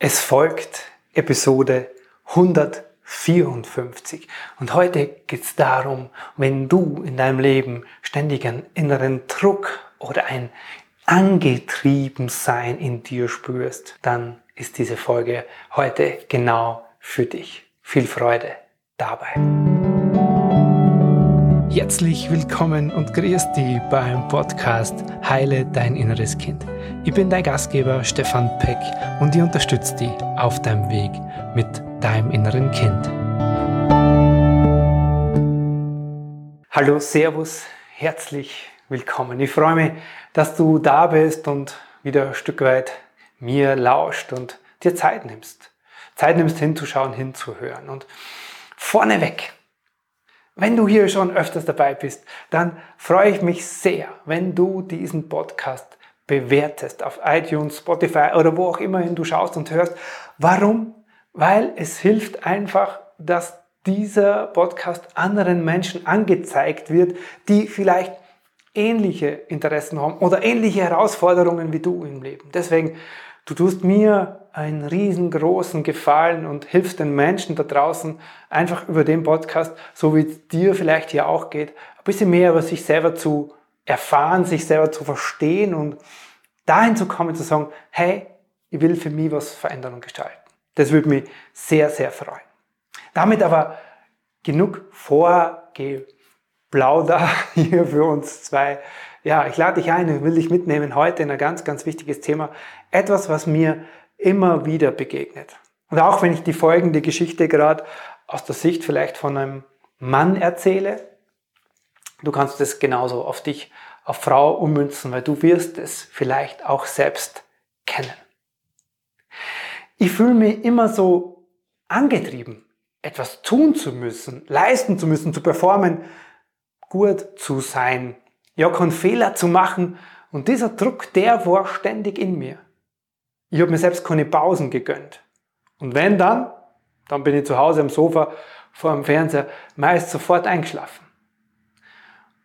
Es folgt Episode 154 und heute geht es darum, wenn du in deinem Leben ständig einen inneren Druck oder ein Angetriebensein in dir spürst, dann ist diese Folge heute genau für dich. Viel Freude dabei. Herzlich willkommen und grüß dich beim Podcast Heile dein inneres Kind. Ich bin dein Gastgeber Stefan Peck und ich unterstütze dich auf deinem Weg mit deinem inneren Kind. Hallo, Servus, herzlich willkommen. Ich freue mich, dass du da bist und wieder ein Stück weit mir lauscht und dir Zeit nimmst. Zeit nimmst hinzuschauen, hinzuhören. Und vorneweg wenn du hier schon öfters dabei bist, dann freue ich mich sehr, wenn du diesen Podcast bewertest auf iTunes, Spotify oder wo auch immer du schaust und hörst. Warum? Weil es hilft einfach, dass dieser Podcast anderen Menschen angezeigt wird, die vielleicht ähnliche Interessen haben oder ähnliche Herausforderungen wie du im Leben. Deswegen Du tust mir einen riesengroßen Gefallen und hilfst den Menschen da draußen einfach über den Podcast, so wie es dir vielleicht hier auch geht, ein bisschen mehr über sich selber zu erfahren, sich selber zu verstehen und dahin zu kommen, zu sagen, hey, ich will für mich was verändern und gestalten. Das würde mich sehr, sehr freuen. Damit aber genug Vorgeplauder hier für uns zwei ja, ich lade dich ein und will dich mitnehmen heute in ein ganz, ganz wichtiges Thema. Etwas, was mir immer wieder begegnet. Und auch wenn ich die folgende Geschichte gerade aus der Sicht vielleicht von einem Mann erzähle, du kannst es genauso auf dich, auf Frau ummünzen, weil du wirst es vielleicht auch selbst kennen. Ich fühle mich immer so angetrieben, etwas tun zu müssen, leisten zu müssen, zu performen, gut zu sein, ja, keinen Fehler zu machen. Und dieser Druck, der war ständig in mir. Ich habe mir selbst keine Pausen gegönnt. Und wenn dann, dann bin ich zu Hause am Sofa vor dem Fernseher meist sofort eingeschlafen.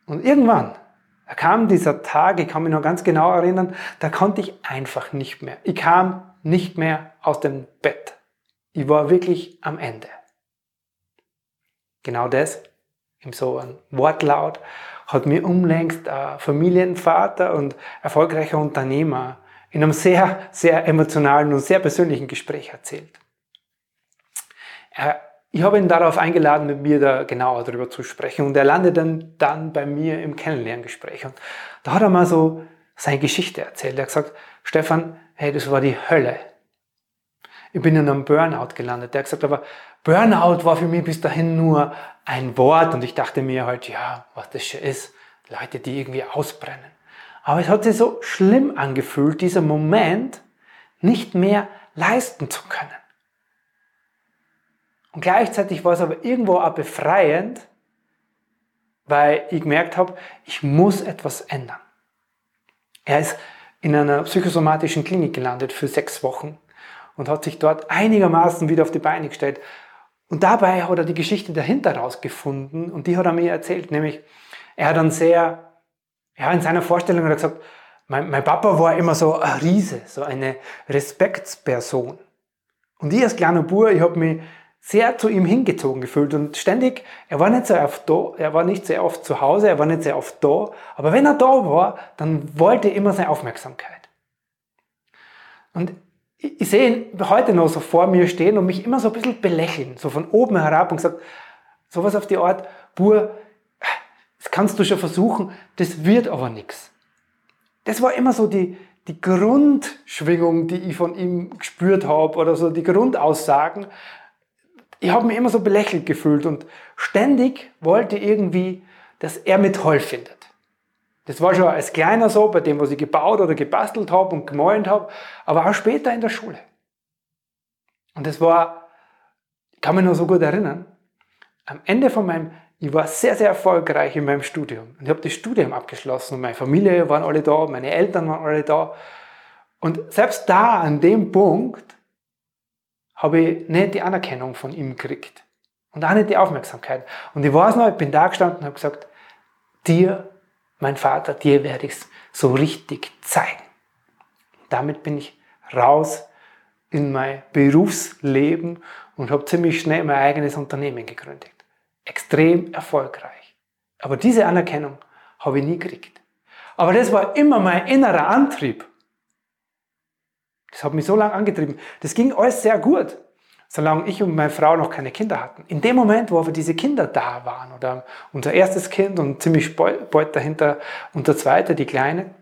Und irgendwann, da kam dieser Tag, ich kann mich noch ganz genau erinnern, da konnte ich einfach nicht mehr. Ich kam nicht mehr aus dem Bett. Ich war wirklich am Ende. Genau das, im so ein Wortlaut, hat mir unlängst ein Familienvater und erfolgreicher Unternehmer in einem sehr, sehr emotionalen und sehr persönlichen Gespräch erzählt. Ich habe ihn darauf eingeladen, mit mir da genauer darüber zu sprechen und er landet dann, dann bei mir im Kennenlerngespräch. Und da hat er mal so seine Geschichte erzählt. Er hat gesagt, Stefan, hey, das war die Hölle. Ich bin in einem Burnout gelandet. Der hat gesagt, aber Burnout war für mich bis dahin nur ein Wort und ich dachte mir halt, ja, was das schon ist, Leute, die irgendwie ausbrennen. Aber es hat sich so schlimm angefühlt, dieser Moment nicht mehr leisten zu können. Und gleichzeitig war es aber irgendwo auch befreiend, weil ich gemerkt habe, ich muss etwas ändern. Er ist in einer psychosomatischen Klinik gelandet für sechs Wochen und hat sich dort einigermaßen wieder auf die Beine gestellt. Und dabei hat er die Geschichte dahinter rausgefunden und die hat er mir erzählt, nämlich er hat dann sehr, ja, in seiner Vorstellung hat er gesagt, mein, mein Papa war immer so ein Riese, so eine Respektsperson. Und ich als kleiner Bub, ich habe mich sehr zu ihm hingezogen gefühlt und ständig, er war nicht sehr oft da, er war nicht sehr oft zu Hause, er war nicht sehr oft da, aber wenn er da war, dann wollte er immer seine Aufmerksamkeit. Und ich sehe ihn heute noch so vor mir stehen und mich immer so ein bisschen belächeln, so von oben herab und gesagt, sowas auf die Art, Bur, das kannst du schon versuchen, das wird aber nichts. Das war immer so die, die Grundschwingung, die ich von ihm gespürt habe oder so die Grundaussagen. Ich habe mich immer so belächelt gefühlt und ständig wollte irgendwie, dass er mir toll findet. Das war schon als Kleiner so, bei dem, was ich gebaut oder gebastelt habe und gemalt habe, aber auch später in der Schule. Und das war, ich kann mich noch so gut erinnern, am Ende von meinem, ich war sehr, sehr erfolgreich in meinem Studium. Und ich habe das Studium abgeschlossen und meine Familie waren alle da, meine Eltern waren alle da. Und selbst da, an dem Punkt, habe ich nicht die Anerkennung von ihm gekriegt. Und auch nicht die Aufmerksamkeit. Und ich weiß noch, ich bin da gestanden und habe gesagt, dir mein Vater, dir werde ich es so richtig zeigen. Damit bin ich raus in mein Berufsleben und habe ziemlich schnell mein eigenes Unternehmen gegründet. Extrem erfolgreich. Aber diese Anerkennung habe ich nie gekriegt. Aber das war immer mein innerer Antrieb. Das hat mich so lange angetrieben. Das ging alles sehr gut, solange ich und meine Frau noch keine Kinder hatten. In dem Moment, wo aber diese Kinder da waren, oder unser erstes Kind und ziemlich bald dahinter unser zweiter, die Kleine,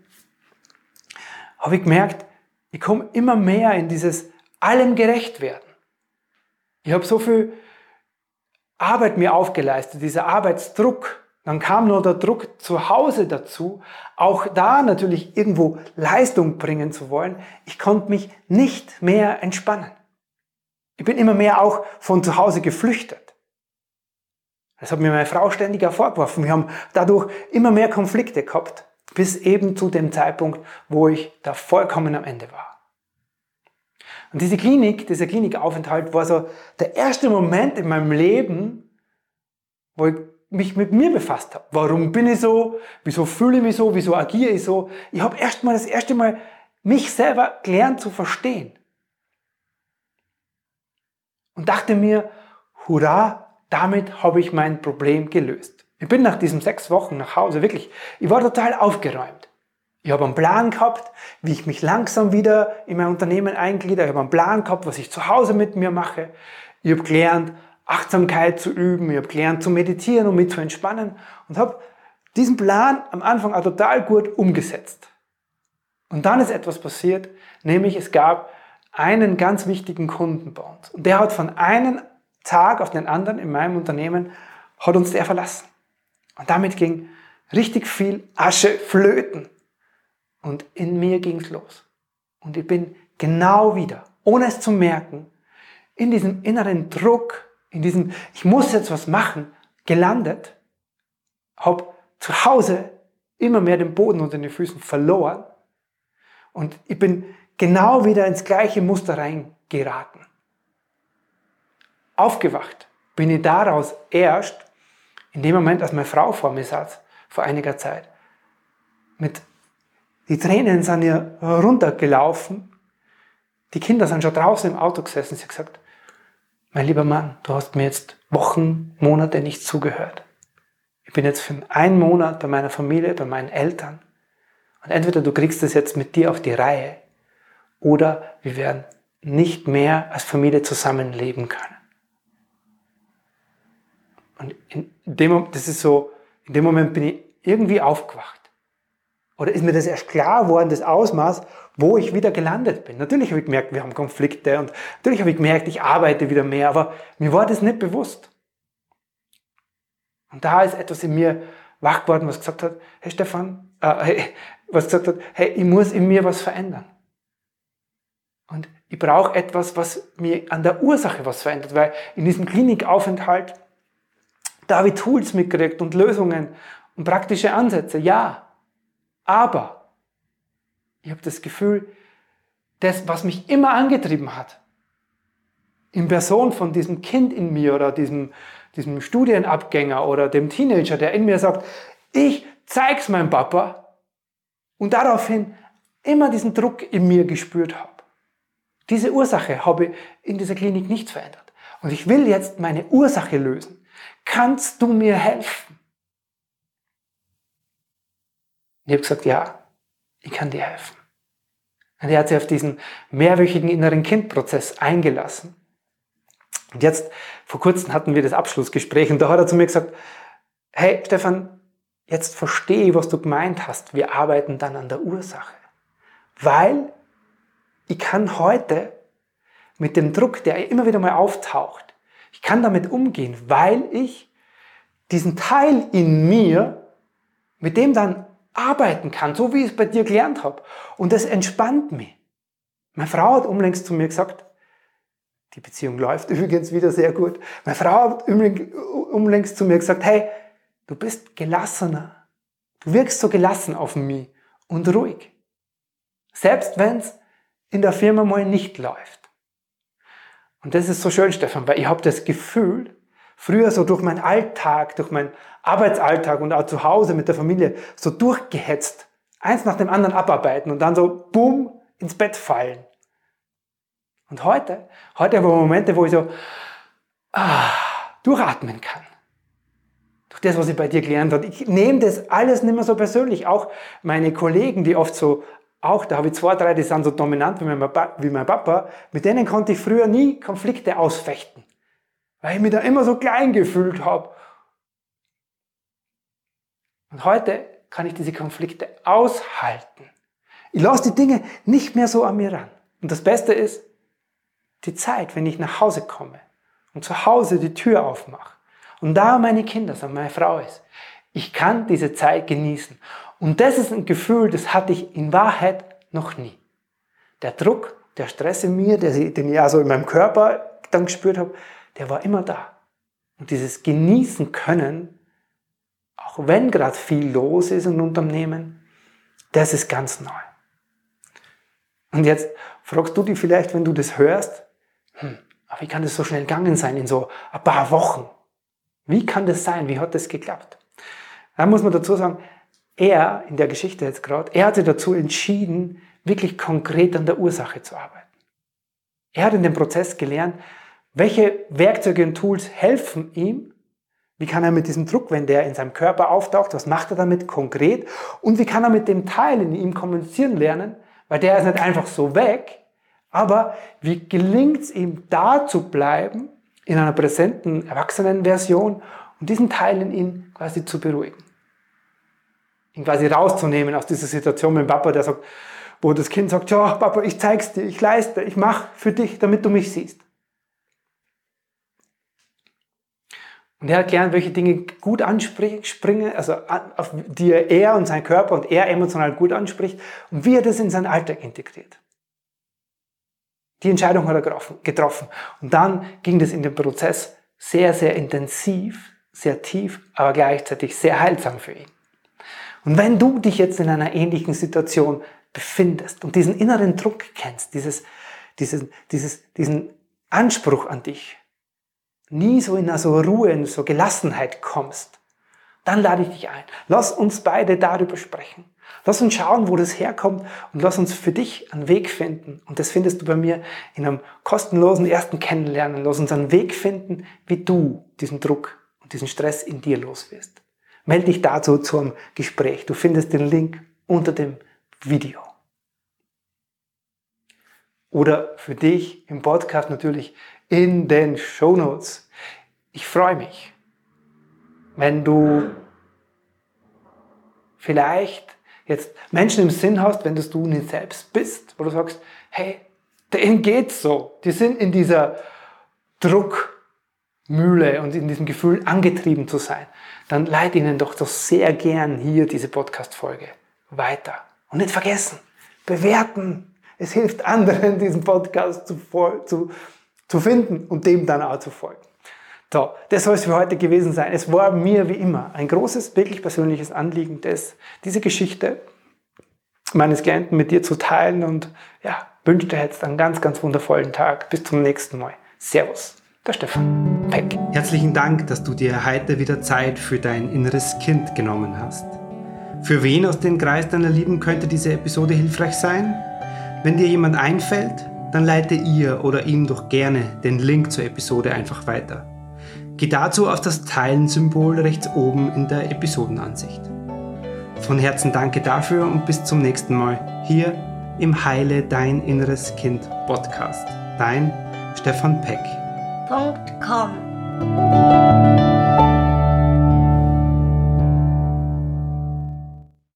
habe ich gemerkt, ich komme immer mehr in dieses allem gerecht werden. Ich habe so viel Arbeit mir aufgeleistet, dieser Arbeitsdruck. Dann kam nur der Druck zu Hause dazu, auch da natürlich irgendwo Leistung bringen zu wollen. Ich konnte mich nicht mehr entspannen. Ich bin immer mehr auch von zu Hause geflüchtet. Das hat mir meine Frau ständig hervorgeworfen. Wir haben dadurch immer mehr Konflikte gehabt, bis eben zu dem Zeitpunkt, wo ich da vollkommen am Ende war. Und diese Klinik, dieser Klinikaufenthalt war so der erste Moment in meinem Leben, wo ich mich mit mir befasst habe. Warum bin ich so? Wieso fühle ich mich so? Wieso agiere ich so? Ich habe erst das erste Mal mich selber gelernt zu verstehen. Und dachte mir, hurra, damit habe ich mein Problem gelöst. Ich bin nach diesen sechs Wochen nach Hause, wirklich, ich war total aufgeräumt. Ich habe einen Plan gehabt, wie ich mich langsam wieder in mein Unternehmen eingliedere. Ich habe einen Plan gehabt, was ich zu Hause mit mir mache. Ich habe gelernt, Achtsamkeit zu üben. Ich habe gelernt, zu meditieren und mich zu entspannen. Und habe diesen Plan am Anfang auch total gut umgesetzt. Und dann ist etwas passiert, nämlich es gab einen ganz wichtigen Kunden bei uns. Und der hat von einem Tag auf den anderen in meinem Unternehmen, hat uns der verlassen. Und damit ging richtig viel Asche flöten. Und in mir ging's los. Und ich bin genau wieder, ohne es zu merken, in diesem inneren Druck, in diesem, ich muss jetzt was machen, gelandet, hab zu Hause immer mehr den Boden unter den Füßen verloren und ich bin genau wieder ins gleiche Muster reingeraten. Aufgewacht bin ich daraus erst in dem Moment, als meine Frau vor mir saß, vor einiger Zeit, mit die Tränen sind ihr runtergelaufen. Die Kinder sind schon draußen im Auto gesessen. Sie hat gesagt, mein lieber Mann, du hast mir jetzt Wochen, Monate nicht zugehört. Ich bin jetzt für einen Monat bei meiner Familie, bei meinen Eltern. Und entweder du kriegst es jetzt mit dir auf die Reihe oder wir werden nicht mehr als Familie zusammenleben können. Und in dem, das ist so, in dem Moment bin ich irgendwie aufgewacht. Oder ist mir das erst klar geworden, das Ausmaß, wo ich wieder gelandet bin? Natürlich habe ich gemerkt, wir haben Konflikte und natürlich habe ich gemerkt, ich arbeite wieder mehr, aber mir war das nicht bewusst. Und da ist etwas in mir wach geworden, was gesagt hat, hey Stefan, äh, hey, was gesagt hat, hey, ich muss in mir was verändern. Und ich brauche etwas, was mir an der Ursache was verändert, weil in diesem Klinikaufenthalt da habe ich Tools mitgekriegt und Lösungen und praktische Ansätze, ja. Aber ich habe das Gefühl, das, was mich immer angetrieben hat, in Person von diesem Kind in mir oder diesem, diesem Studienabgänger oder dem Teenager, der in mir sagt, ich zeig's meinem Papa und daraufhin immer diesen Druck in mir gespürt habe. Diese Ursache habe ich in dieser Klinik nicht verändert. Und ich will jetzt meine Ursache lösen. Kannst du mir helfen? Ich habe gesagt, ja, ich kann dir helfen. Und er hat sich auf diesen mehrwöchigen inneren Kindprozess eingelassen. Und jetzt, vor kurzem hatten wir das Abschlussgespräch und da hat er zu mir gesagt, hey Stefan, jetzt verstehe ich, was du gemeint hast. Wir arbeiten dann an der Ursache. Weil ich kann heute mit dem Druck, der immer wieder mal auftaucht, ich kann damit umgehen, weil ich diesen Teil in mir, mit dem dann arbeiten kann, so wie ich es bei dir gelernt habe. Und das entspannt mich. Meine Frau hat unlängst zu mir gesagt, die Beziehung läuft übrigens wieder sehr gut. Meine Frau hat unlängst zu mir gesagt, hey, du bist gelassener. Du wirkst so gelassen auf mich und ruhig. Selbst wenn es in der Firma mal nicht läuft. Und das ist so schön, Stefan, weil ich habe das Gefühl, früher so durch meinen Alltag, durch meinen Arbeitsalltag und auch zu Hause mit der Familie so durchgehetzt, eins nach dem anderen abarbeiten und dann so boom ins Bett fallen. Und heute, heute habe ich Momente, wo ich so ah, durchatmen kann. Durch das, was ich bei dir gelernt habe. Ich nehme das alles nicht mehr so persönlich. Auch meine Kollegen, die oft so, auch da habe ich zwei, drei, die sind so dominant wie mein, wie mein Papa, mit denen konnte ich früher nie Konflikte ausfechten. Weil ich mich da immer so klein gefühlt habe. Und heute kann ich diese Konflikte aushalten. Ich lasse die Dinge nicht mehr so an mir ran. Und das Beste ist, die Zeit, wenn ich nach Hause komme und zu Hause die Tür aufmache und da meine Kinder sind, meine Frau ist, ich kann diese Zeit genießen. Und das ist ein Gefühl, das hatte ich in Wahrheit noch nie. Der Druck, der Stress in mir, den ich also in meinem Körper dann gespürt habe, der war immer da. Und dieses Genießen können, auch wenn gerade viel los ist im Unternehmen, das ist ganz neu. Und jetzt fragst du dich vielleicht, wenn du das hörst, hm, aber wie kann das so schnell gegangen sein in so ein paar Wochen? Wie kann das sein? Wie hat das geklappt? Da muss man dazu sagen, er, in der Geschichte jetzt gerade, er hat sich dazu entschieden, wirklich konkret an der Ursache zu arbeiten. Er hat in dem Prozess gelernt, welche Werkzeuge und Tools helfen ihm, wie kann er mit diesem Druck, wenn der in seinem Körper auftaucht, was macht er damit konkret und wie kann er mit dem Teil in ihm kommunizieren lernen, weil der ist nicht einfach so weg, aber wie gelingt es ihm, da zu bleiben, in einer präsenten Erwachsenenversion und diesen Teil in ihm quasi zu beruhigen? Ihn quasi rauszunehmen aus dieser Situation mit dem Papa, der sagt, wo das Kind sagt, ja, Papa, ich zeig's dir, ich leiste, ich mach für dich, damit du mich siehst. Und er hat gelernt, welche Dinge gut anspringen, also auf die er und sein Körper und er emotional gut anspricht und wie er das in seinen Alltag integriert. Die Entscheidung hat er getroffen. Und dann ging das in den Prozess sehr, sehr intensiv, sehr tief, aber gleichzeitig sehr heilsam für ihn. Und wenn du dich jetzt in einer ähnlichen Situation befindest und diesen inneren Druck kennst, dieses, dieses, dieses, diesen Anspruch an dich, nie so in so Ruhe, in so Gelassenheit kommst, dann lade ich dich ein. Lass uns beide darüber sprechen. Lass uns schauen, wo das herkommt und lass uns für dich einen Weg finden. Und das findest du bei mir in einem kostenlosen ersten Kennenlernen. Lass uns einen Weg finden, wie du diesen Druck und diesen Stress in dir los wirst. Melde dich dazu zum Gespräch. Du findest den Link unter dem Video. Oder für dich im Podcast natürlich in den Show Notes. Ich freue mich, wenn du vielleicht jetzt Menschen im Sinn hast, wenn das du nicht selbst bist, wo du sagst, hey, denen geht's so. Die sind in dieser Druckmühle und in diesem Gefühl angetrieben zu sein. Dann leite ihnen doch so sehr gern hier diese Podcast-Folge weiter. Und nicht vergessen, bewerten. Es hilft anderen, diesen Podcast zu, zu, zu finden und dem dann auch zu folgen. So, das soll es für heute gewesen sein. Es war mir wie immer ein großes, wirklich persönliches Anliegen, das, diese Geschichte meines Klienten mit dir zu teilen und ja, wünsche dir jetzt einen ganz, ganz wundervollen Tag. Bis zum nächsten Mal. Servus, der Stefan Peck. Herzlichen Dank, dass du dir heute wieder Zeit für dein inneres Kind genommen hast. Für wen aus dem Kreis deiner Lieben könnte diese Episode hilfreich sein? Wenn dir jemand einfällt, dann leite ihr oder ihm doch gerne den Link zur Episode einfach weiter. Geh dazu auf das Teilen-Symbol rechts oben in der Episodenansicht. Von Herzen danke dafür und bis zum nächsten Mal hier im Heile Dein Inneres Kind Podcast. Dein Stefan Peck. .com